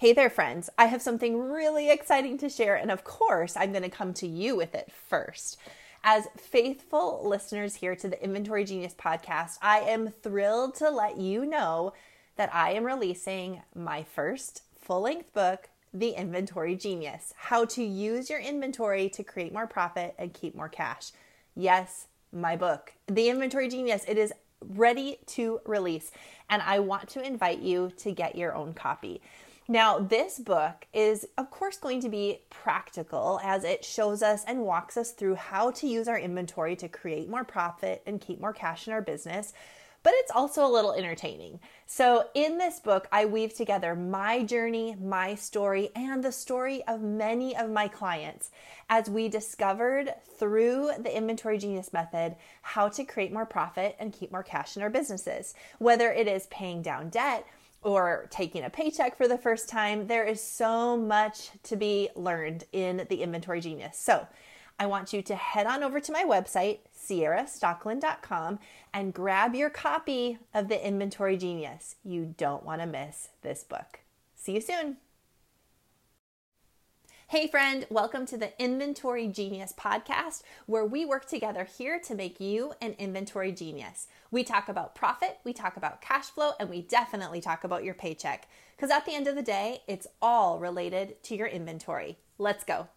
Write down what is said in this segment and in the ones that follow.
Hey there, friends. I have something really exciting to share, and of course, I'm going to come to you with it first. As faithful listeners here to the Inventory Genius podcast, I am thrilled to let you know that I am releasing my first full length book, The Inventory Genius How to Use Your Inventory to Create More Profit and Keep More Cash. Yes, my book, The Inventory Genius. It is ready to release, and I want to invite you to get your own copy. Now, this book is, of course, going to be practical as it shows us and walks us through how to use our inventory to create more profit and keep more cash in our business. But it's also a little entertaining. So, in this book, I weave together my journey, my story, and the story of many of my clients as we discovered through the Inventory Genius method how to create more profit and keep more cash in our businesses. Whether it is paying down debt, or taking a paycheck for the first time, there is so much to be learned in the Inventory Genius. So, I want you to head on over to my website, ciarastockeland.com, and grab your copy of the Inventory Genius. You don't want to miss this book. See you soon. Hey, friend, welcome to the Inventory Genius podcast, where we work together here to make you an inventory genius. We talk about profit, we talk about cash flow, and we definitely talk about your paycheck. Because at the end of the day, it's all related to your inventory. Let's go.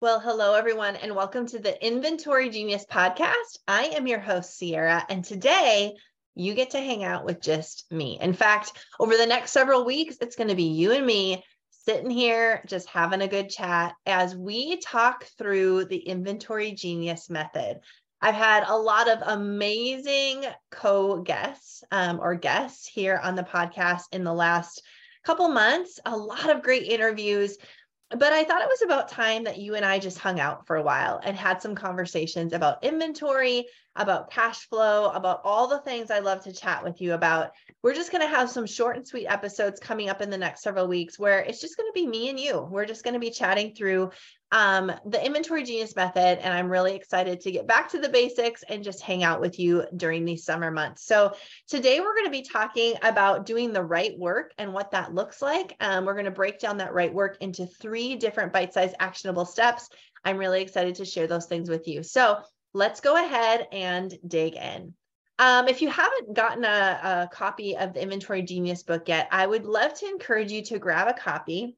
Well, hello, everyone, and welcome to the Inventory Genius podcast. I am your host, Ciara, and today you get to hang out with just me. In fact, over the next several weeks, it's going to be you and me sitting here just having a good chat as we talk through the inventory genius method. I've had a lot of amazing co guests um, or guests here on the podcast in the last couple months, a lot of great interviews. But I thought it was about time that you and I just hung out for a while and had some conversations about inventory, about cash flow, about all the things I love to chat with you about. We're just going to have some short and sweet episodes coming up in the next several weeks where it's just going to be me and you. We're just going to be chatting through um, the inventory genius method. And I'm really excited to get back to the basics and just hang out with you during these summer months. So today we're going to be talking about doing the right work and what that looks like. Um, we're going to break down that right work into three different bite sized actionable steps. I'm really excited to share those things with you. So let's go ahead and dig in. Um, if you haven't gotten a, a copy of the Inventory Genius book yet, I would love to encourage you to grab a copy.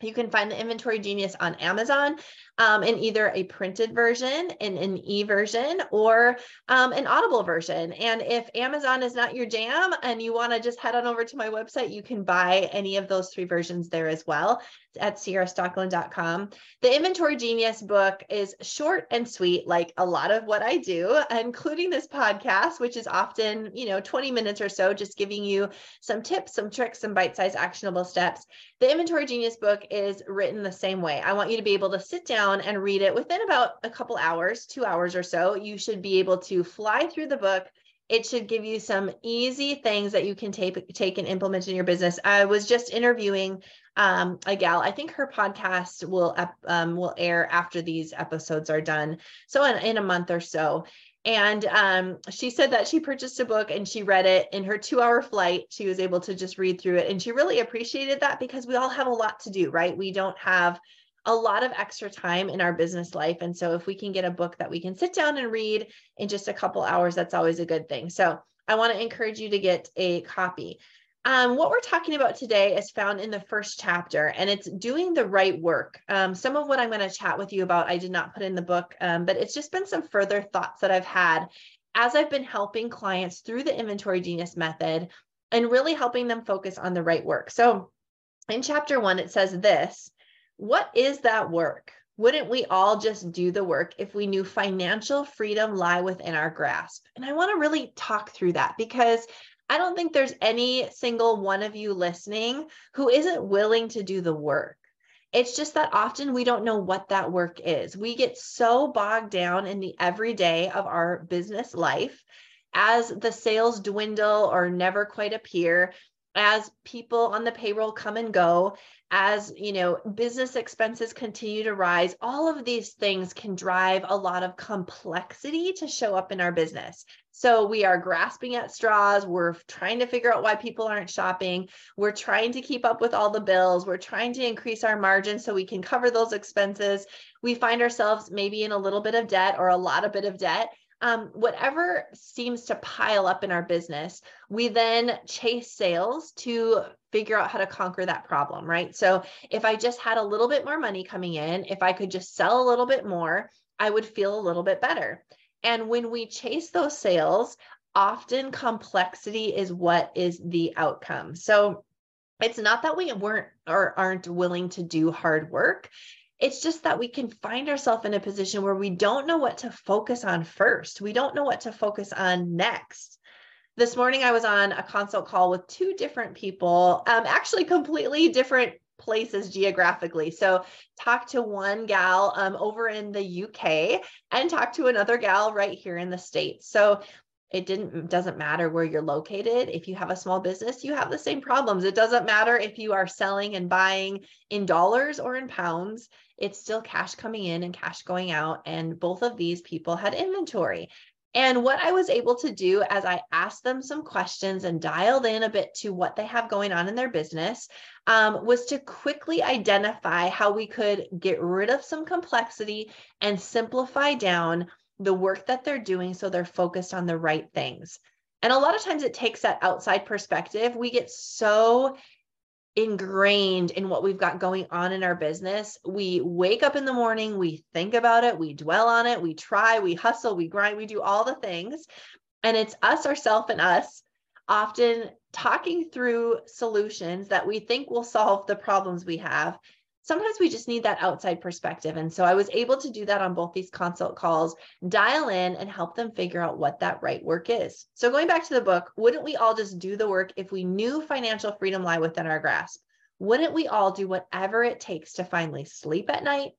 You can find the Inventory Genius on Amazon um, in either a printed version, in an e version, or um, an audible version. And if Amazon is not your jam and you want to just head on over to my website, you can buy any of those three versions there as well at ciarastockeland.com. The Inventory Genius book is short and sweet, like a lot of what I do, including this podcast, which is often, you know, 20 minutes or so, just giving you some tips, some tricks, some bite sized actionable steps. The Inventory Genius book is written the same way. I want you to be able to sit down down and read it within about a couple hours, two hours or so, you should be able to fly through the book. It should give you some easy things that you can take take and implement in your business. I was just interviewing um, a gal. I think her podcast will um, will air after these episodes are done, so in, in a month or so. And um, she said that she purchased a book and she read it in her two hour flight. She was able to just read through it. And she really appreciated that because we all have a lot to do, right? We don't have a lot of extra time in our business life. And so if we can get a book that we can sit down and read in just a couple hours, that's always a good thing. So I want to encourage you to get a copy. Um, what we're talking about today is found in the first chapter, and it's doing the right work. Um, some of what I'm going to chat with you about, I did not put in the book, um, but it's just been some further thoughts that I've had as I've been helping clients through the inventory genius method and really helping them focus on the right work. So in chapter one, it says this what is that work? Wouldn't we all just do the work if we knew financial freedom lie within our grasp? And I want to really talk through that because I don't think there's any single one of you listening who isn't willing to do the work. It's just that often we don't know what that work is. We get so bogged down in the everyday of our business life as the sales dwindle or never quite appear, as people on the payroll come and go, as you know business expenses continue to rise all of these things can drive a lot of complexity to show up in our business. So we are grasping at straws. We're trying to figure out why people aren't shopping. We're trying to keep up with all the bills. We're trying to increase our margin so we can cover those expenses. We find ourselves maybe in a little bit of debt or a lot of bit of debt um, whatever seems to pile up in our business, we then chase sales to figure out how to conquer that problem, right? So if I just had a little bit more money coming in, if I could just sell a little bit more, I would feel a little bit better. And when we chase those sales, often complexity is what is the outcome. So it's not that we weren't or aren't willing to do hard work. It's just that we can find ourselves in a position where we don't know what to focus on first. We don't know what to focus on next. This morning, I was on a consult call with two different people, um, actually completely different places geographically. So, talk to one gal um, over in the UK and talk to another gal right here in the States. So, it didn't doesn't matter where you're located if you have a small business you have the same problems it doesn't matter if you are selling and buying in dollars or in pounds it's still cash coming in and cash going out and both of these people had inventory and what I was able to do as I asked them some questions and dialed in a bit to what they have going on in their business um, was to quickly identify how we could get rid of some complexity and simplify down the work that they're doing so they're focused on the right things. And a lot of times it takes that outside perspective. We get so ingrained in what we've got going on in our business. We wake up in the morning, we think about it, we dwell on it, we try, we hustle, we grind, we do all the things. And it's us, ourself, and us often talking through solutions that we think will solve the problems we have sometimes we just need that outside perspective. And so I was able to do that on both these consult calls, dial in and help them figure out what that right work is. So going back to the book, wouldn't we all just do the work if we knew financial freedom lie within our grasp? Wouldn't we all do whatever it takes to finally sleep at night,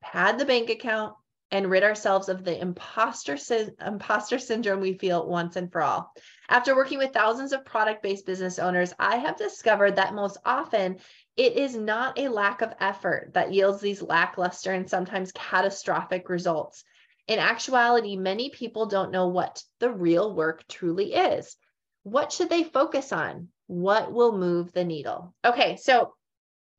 pad the bank account, and rid ourselves of the imposter, sy- imposter syndrome we feel once and for all. After working with thousands of product based business owners, I have discovered that most often it is not a lack of effort that yields these lackluster and sometimes catastrophic results. In actuality, many people don't know what the real work truly is. What should they focus on? What will move the needle? Okay, so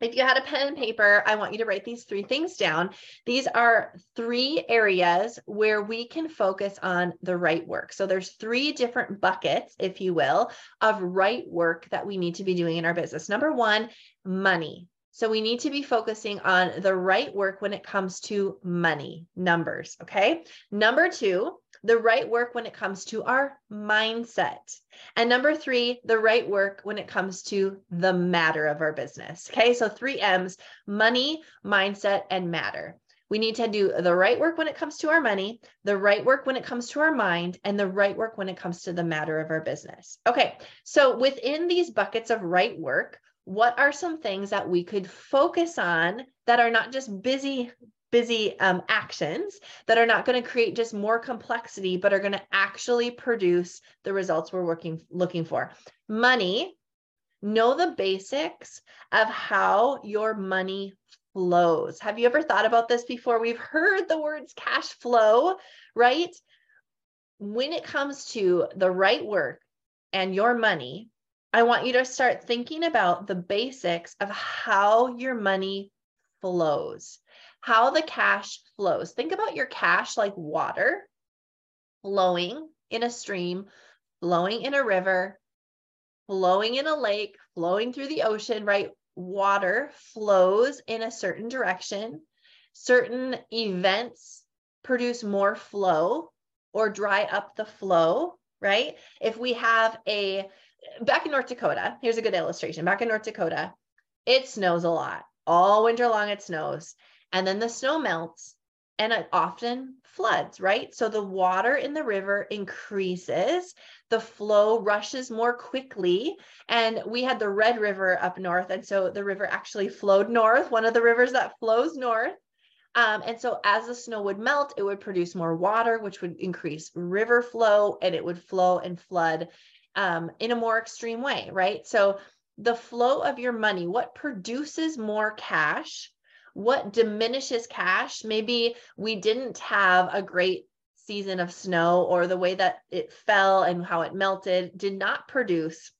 if you had a pen and paper, I want you to write these three things down. These are three areas where we can focus on the right work. So there's three different buckets, if you will, of right work that we need to be doing in our business. Number one, money. So we need to be focusing on the right work when it comes to money, numbers. Okay. Number two, the right work when it comes to our mindset. And number three, the right work when it comes to the matter of our business. Okay. So three M's money, mindset, and matter. We need to do the right work when it comes to our money, the right work when it comes to our mind, and the right work when it comes to the matter of our business. Okay. So within these buckets of right work, what are some things that we could focus on that are not just busy busy um, actions that are not going to create just more complexity but are going to actually produce the results we're working looking for. Money know the basics of how your money flows. Have you ever thought about this before? We've heard the words cash flow right? When it comes to the right work and your money I want you to start thinking about the basics of how your money flows, how the cash flows. Think about your cash like water flowing in a stream, flowing in a river, flowing in a lake, flowing through the ocean, right? Water flows in a certain direction. Certain events produce more flow or dry up the flow, right? If we have a back in North Dakota, here's a good illustration. Back in North Dakota, it snows a lot. All winter long, it snows. And then the snow melts and it often floods, right? So the water in the river increases, the flow rushes more quickly. And we had the Red River up north. And so the river actually flowed north, one of the rivers that flows north. Um, and so as the snow would melt, it would produce more water, which would increase river flow and it would flow and flood um, in a more extreme way, right? So the flow of your money, what produces more cash, what diminishes cash. Maybe we didn't have a great season of snow or the way that it fell and how it melted did not produce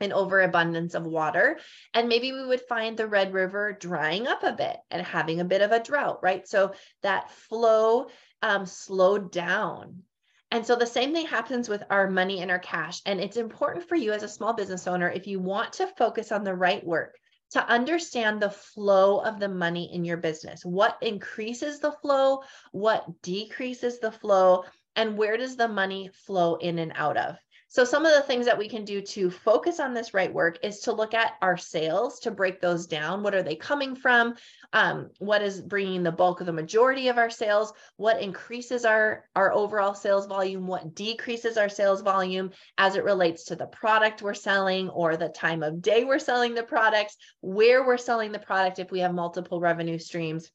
an overabundance of water. And maybe we would find the Red River drying up a bit and having a bit of a drought, right? So that flow um, slowed down. And so the same thing happens with our money and our cash. And it's important for you as a small business owner, if you want to focus on the right work, to understand the flow of the money in your business. What increases the flow? What decreases the flow? And where does the money flow in and out of? So, some of the things that we can do to focus on this right work is to look at our sales, to break those down. What are they coming from? Um, what is bringing the bulk of the majority of our sales? What increases our, our overall sales volume? What decreases our sales volume as it relates to the product we're selling or the time of day we're selling the products, where we're selling the product if we have multiple revenue streams?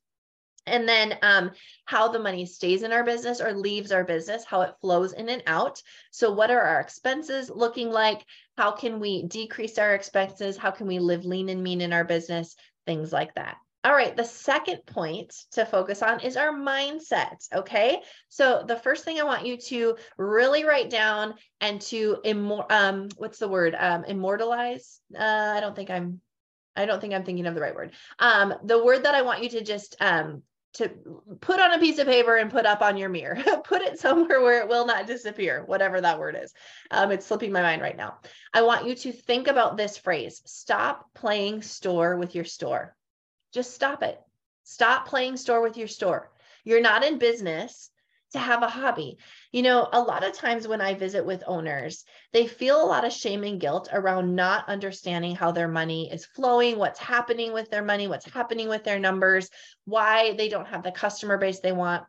And then um, how the money stays in our business or leaves our business, how it flows in and out. So, what are our expenses looking like? How can we decrease our expenses? How can we live lean and mean in our business? Things like that. All right, the second point to focus on is our mindset. Okay, so the first thing I want you to really write down and to immor- um, what's the word? Um, immortalize. Uh, I don't think I'm I don't think I'm thinking of the right word. Um, the word that I want you to just um, to put on a piece of paper and put up on your mirror. put it somewhere where it will not disappear, whatever that word is. Um, it's slipping my mind right now. I want you to think about this phrase stop playing store with your store. Just stop it. Stop playing store with your store. You're not in business to have a hobby. You know, a lot of times when I visit with owners, they feel a lot of shame and guilt around not understanding how their money is flowing, what's happening with their money, what's happening with their numbers, why they don't have the customer base they want.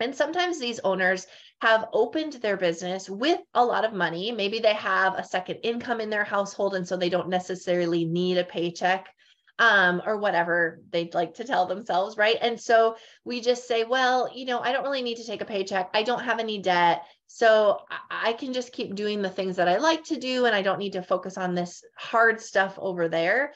And sometimes these owners have opened their business with a lot of money. Maybe they have a second income in their household, and so they don't necessarily need a paycheck um, or whatever they'd like to tell themselves, right? And so we just say, well, you know, I don't really need to take a paycheck. I don't have any debt. So I can just keep doing the things that I like to do, and I don't need to focus on this hard stuff over there.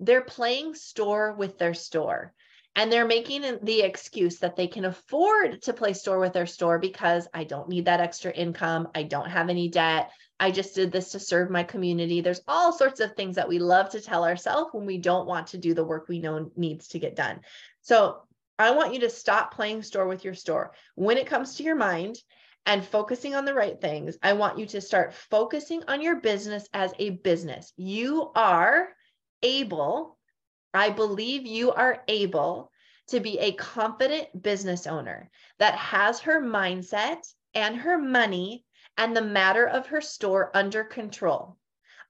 They're playing store with their store. And they're making the excuse that they can afford to play store with their store because I don't need that extra income. I don't have any debt. I just did this to serve my community. There's all sorts of things that we love to tell ourselves when we don't want to do the work we know needs to get done. So I want you to stop playing store with your store. When it comes to your mind and focusing on the right things, I want you to start focusing on your business as a business. You are able, I believe you are able to be a confident business owner that has her mindset and her money and the matter of her store under control.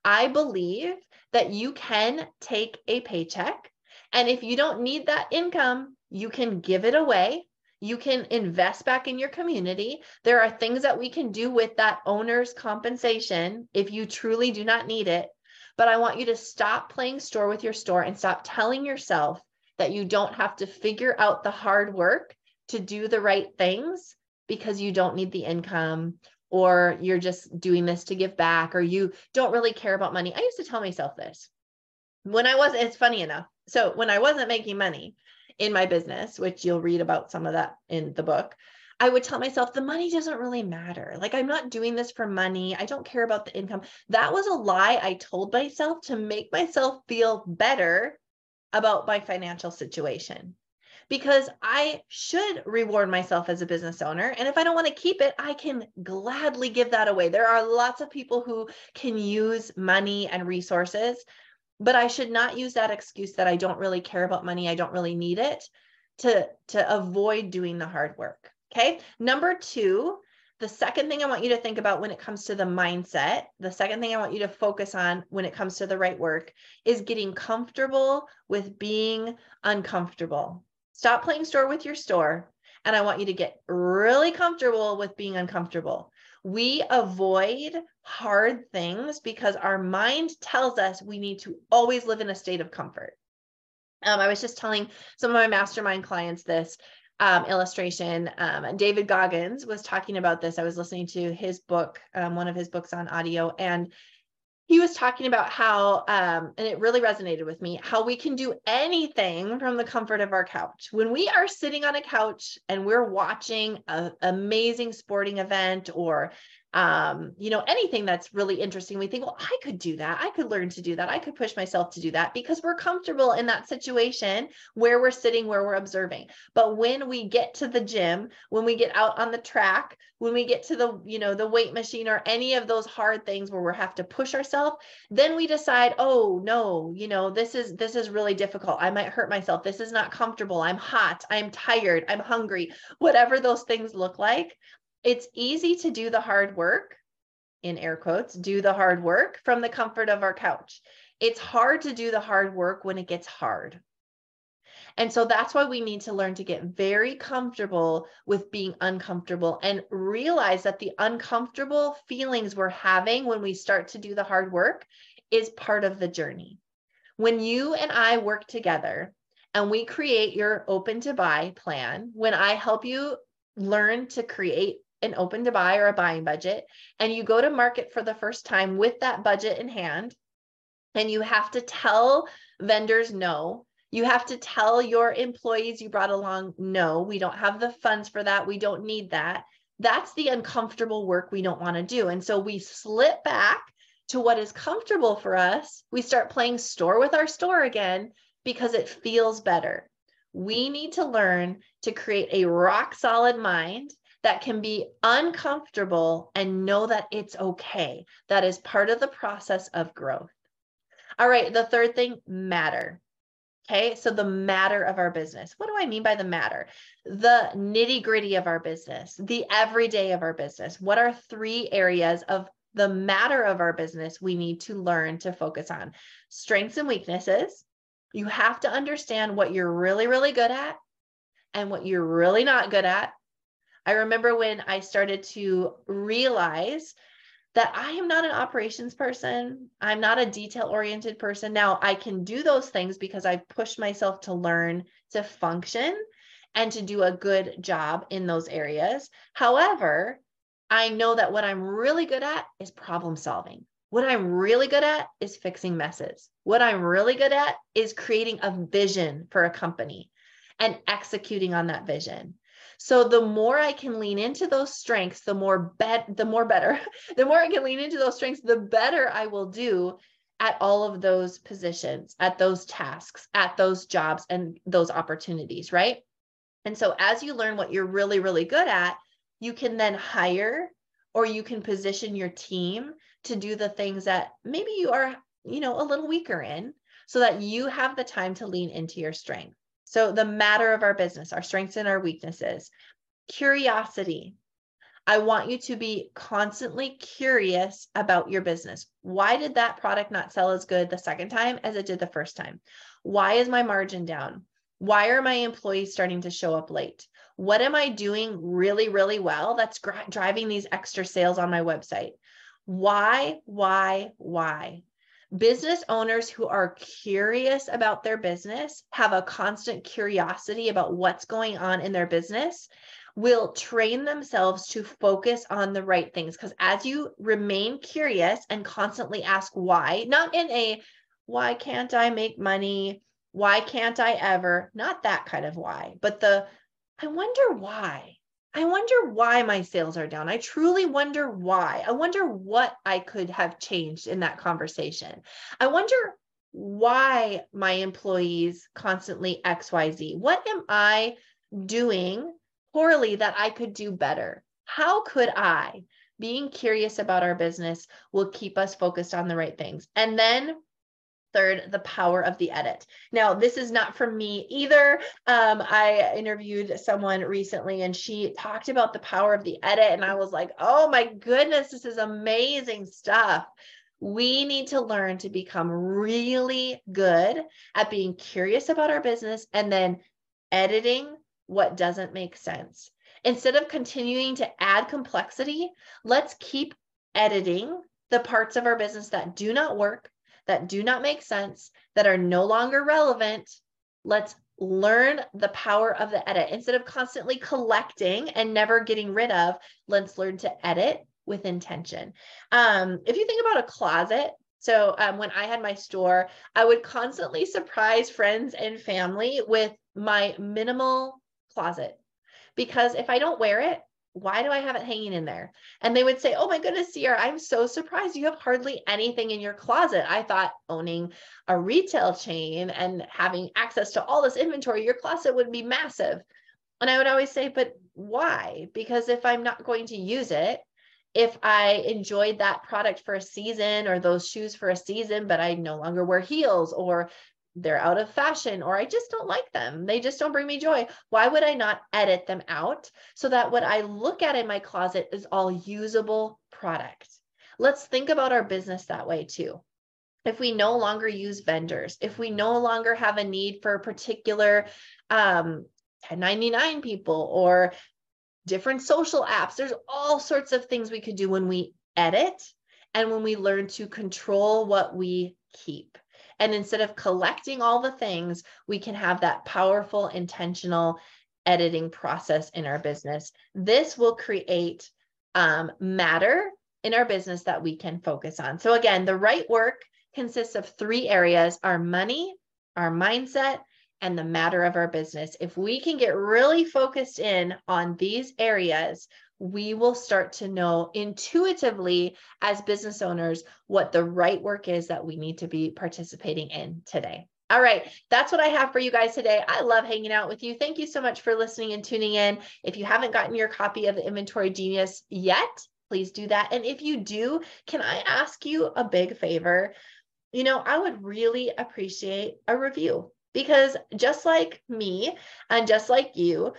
I believe that you can take a paycheck. And if you don't need that income, you can give it away. You can invest back in your community. There are things that we can do with that owner's compensation if you truly do not need it. But I want you to stop playing store with your store and stop telling yourself that you don't have to figure out the hard work to do the right things because you don't need the income or you're just doing this to give back or you don't really care about money. I used to tell myself this when I wasn't, it's funny enough. So when I wasn't making money in my business, which you'll read about some of that in the book, I would tell myself the money doesn't really matter. Like I'm not doing this for money. I don't care about the income. That was a lie I told myself to make myself feel better about my financial situation because I should reward myself as a business owner. And if I don't want to keep it, I can gladly give that away. There are lots of people who can use money and resources, but I should not use that excuse that I don't really care about money, I don't really need it to to avoid doing the hard work. Okay? Number 2, the second thing I want you to think about when it comes to the mindset, the second thing I want you to focus on when it comes to the right work is getting comfortable with being uncomfortable. Stop playing store with your store. And I want you to get really comfortable with being uncomfortable. We avoid hard things because our mind tells us we need to always live in a state of comfort. Um, I was just telling some of my mastermind clients this um, illustration. Um, David Goggins was talking about this. I was listening to his book, um, one of his books on audio, and he was talking about how um, and it really resonated with me how we can do anything from the comfort of our couch. When we are sitting on a couch and we're watching an amazing sporting event or um, you know, anything that's really interesting, we think, well, I could do that. I could learn to do that. I could push myself to do that because we're comfortable in that situation where we're sitting, where we're observing. But when we get to the gym, when we get out on the track, when we get to the, you know, the weight machine or any of those hard things where we have to push ourselves, then we decide, oh no, you know, this is this is really difficult. I might hurt myself. This is not comfortable. I'm hot. I'm tired. I'm hungry. Whatever those things look like it's easy to do the hard work, in air quotes, do the hard work from the comfort of our couch. It's hard to do the hard work when it gets hard. And so that's why we need to learn to get very comfortable with being uncomfortable and realize that the uncomfortable feelings we're having when we start to do the hard work is part of the journey. When you and I work together and we create your open to buy plan, when I help you learn to create an open to buy or a buying budget and you go to market for the first time with that budget in hand and you have to tell vendors no. You have to tell your employees you brought along no we don't have the funds for that we don't need that. That's the uncomfortable work we don't want to do and so we slip back to what is comfortable for us. We start playing store with our store again because it feels better. We need to learn to create a rock solid mind that can be uncomfortable and know that it's okay. That is part of the process of growth. All right, the third thing matter. Okay, so the matter of our business. What do I mean by the matter? The nitty gritty of our business, the everyday of our business. What are three areas of the matter of our business we need to learn to focus on? Strengths and weaknesses. You have to understand what you're really, really good at and what you're really not good at I remember when I started to realize that I am not an operations person. I'm not a detail oriented person. Now, I can do those things because I've pushed myself to learn to function and to do a good job in those areas. However, I know that what I'm really good at is problem solving. What I'm really good at is fixing messes. What I'm really good at is creating a vision for a company and executing on that vision. So the more I can lean into those strengths, the more bet the more better. the more I can lean into those strengths, the better I will do at all of those positions, at those tasks, at those jobs and those opportunities, right? And so as you learn what you're really really good at, you can then hire or you can position your team to do the things that maybe you are, you know, a little weaker in so that you have the time to lean into your strength. So, the matter of our business, our strengths and our weaknesses, curiosity. I want you to be constantly curious about your business. Why did that product not sell as good the second time as it did the first time? Why is my margin down? Why are my employees starting to show up late? What am I doing really, really well that's driving these extra sales on my website? Why, why, why? Business owners who are curious about their business, have a constant curiosity about what's going on in their business, will train themselves to focus on the right things. Because as you remain curious and constantly ask why, not in a why can't I make money? Why can't I ever? Not that kind of why, but the I wonder why. I wonder why my sales are down. I truly wonder why. I wonder what I could have changed in that conversation. I wonder why my employees constantly XYZ. What am I doing poorly that I could do better? How could I? Being curious about our business will keep us focused on the right things. And then Third, the power of the edit. Now, this is not from me either. Um, I interviewed someone recently and she talked about the power of the edit. And I was like, oh my goodness, this is amazing stuff. We need to learn to become really good at being curious about our business and then editing what doesn't make sense. Instead of continuing to add complexity, let's keep editing the parts of our business that do not work that do not make sense, that are no longer relevant, let's learn the power of the edit. Instead of constantly collecting and never getting rid of, let's learn to edit with intention. Um, if you think about a closet, So um, when I had my store, I would constantly surprise friends and family with my minimal closet because if I don't wear it, why do I have it hanging in there? And they would say, Oh my goodness, Ciara, I'm so surprised you have hardly anything in your closet. I thought owning a retail chain and having access to all this inventory, your closet would be massive. And I would always say, But why? Because if I'm not going to use it, if I enjoyed that product for a season or those shoes for a season, but I no longer wear heels or they're out of fashion or I just don't like them. They just don't bring me joy. Why would I not edit them out so that what I look at in my closet is all usable product? Let's think about our business that way too. If we no longer use vendors, if we no longer have a need for a particular um, 1099 people or different social apps, there's all sorts of things we could do when we edit and when we learn to control what we keep. And instead of collecting all the things, we can have that powerful, intentional editing process in our business. This will create um, matter in our business that we can focus on. So, again, the right work consists of three areas our money, our mindset, and the matter of our business. If we can get really focused in on these areas, we will start to know intuitively as business owners what the right work is that we need to be participating in today. All right, that's what I have for you guys today. I love hanging out with you. Thank you so much for listening and tuning in. If you haven't gotten your copy of the Inventory Genius yet, please do that. And if you do, can I ask you a big favor? You know, I would really appreciate a review because just like me and just like you,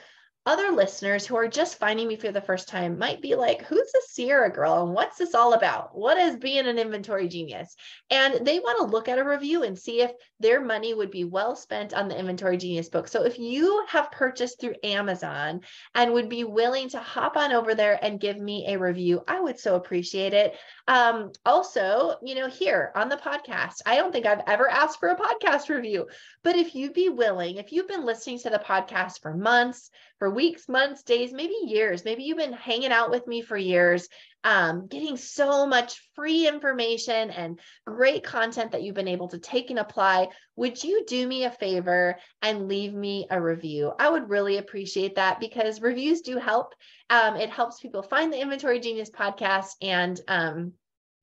other listeners who are just finding me for the first time might be like, who's the Ciara girl and what's this all about? What is being an inventory genius? And they want to look at a review and see if their money would be well spent on the inventory genius book. So if you have purchased through Amazon and would be willing to hop on over there and give me a review, I would so appreciate it. Um, also, you know, here on the podcast, I don't think I've ever asked for a podcast review, but if you'd be willing, if you've been listening to the podcast for months, for weeks, months, days, maybe years, maybe you've been hanging out with me for years, um, getting so much free information and great content that you've been able to take and apply, would you do me a favor and leave me a review? I would really appreciate that because reviews do help. Um, it helps people find the Inventory Genius podcast. And um,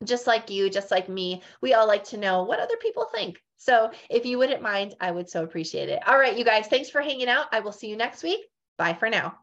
just like you, just like me, we all like to know what other people think. So if you wouldn't mind, I would so appreciate it. All right, you guys, thanks for hanging out. I will see you next week. Bye for now.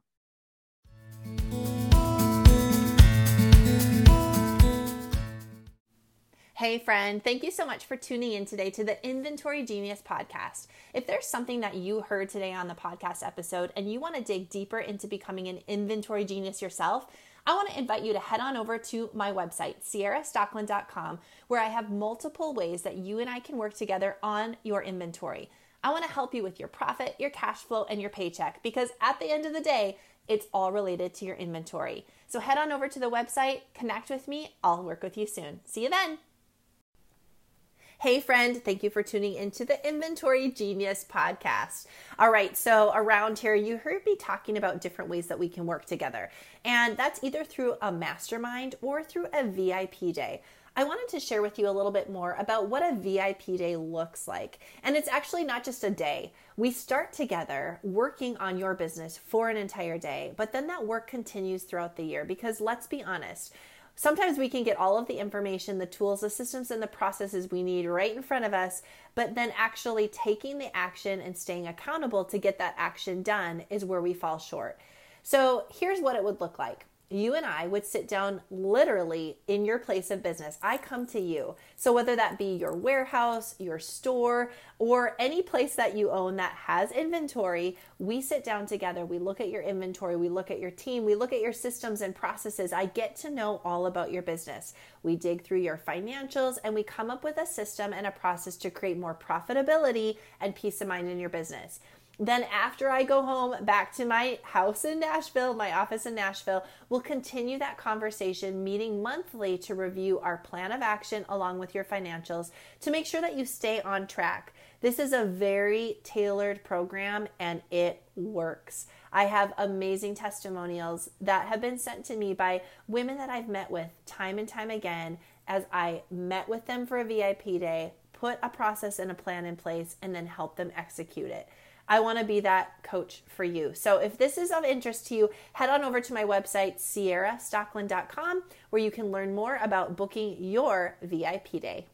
Hey, friend, thank you so much for tuning in today to the Inventory Genius podcast. If there's something that you heard today on the podcast episode and you want to dig deeper into becoming an inventory genius yourself, I want to invite you to head on over to my website, ciarastockeland.com, where I have multiple ways that you and I can work together on your inventory. I want to help you with your profit, your cash flow, and your paycheck because at the end of the day, it's all related to your inventory. So head on over to the website, connect with me. I'll work with you soon. See you then. Hey, friend, thank you for tuning into the Inventory Genius podcast. All right, so around here, you heard me talking about different ways that we can work together, and that's either through a mastermind or through a VIP day. I wanted to share with you a little bit more about what a VIP day looks like. And it's actually not just a day. We start together working on your business for an entire day, but then that work continues throughout the year because let's be honest, Sometimes we can get all of the information, the tools, the systems, and the processes we need right in front of us, but then actually taking the action and staying accountable to get that action done is where we fall short. So here's what it would look like you and I would sit down literally in your place of business. I come to you. So, whether that be your warehouse, your store, or any place that you own that has inventory, we sit down together. We look at your inventory, we look at your team, we look at your systems and processes. I get to know all about your business. We dig through your financials and we come up with a system and a process to create more profitability and peace of mind in your business. Then, after I go home back to my house in Nashville, my office in Nashville, we'll continue that conversation, meeting monthly to review our plan of action along with your financials to make sure that you stay on track. This is a very tailored program and it works. I have amazing testimonials that have been sent to me by women that I've met with time and time again as I met with them for a VIP day, put a process and a plan in place, and then help them execute it. I want to be that coach for you. So if this is of interest to you, head on over to my website, ciarastockeland.com, where you can learn more about booking your VIP day.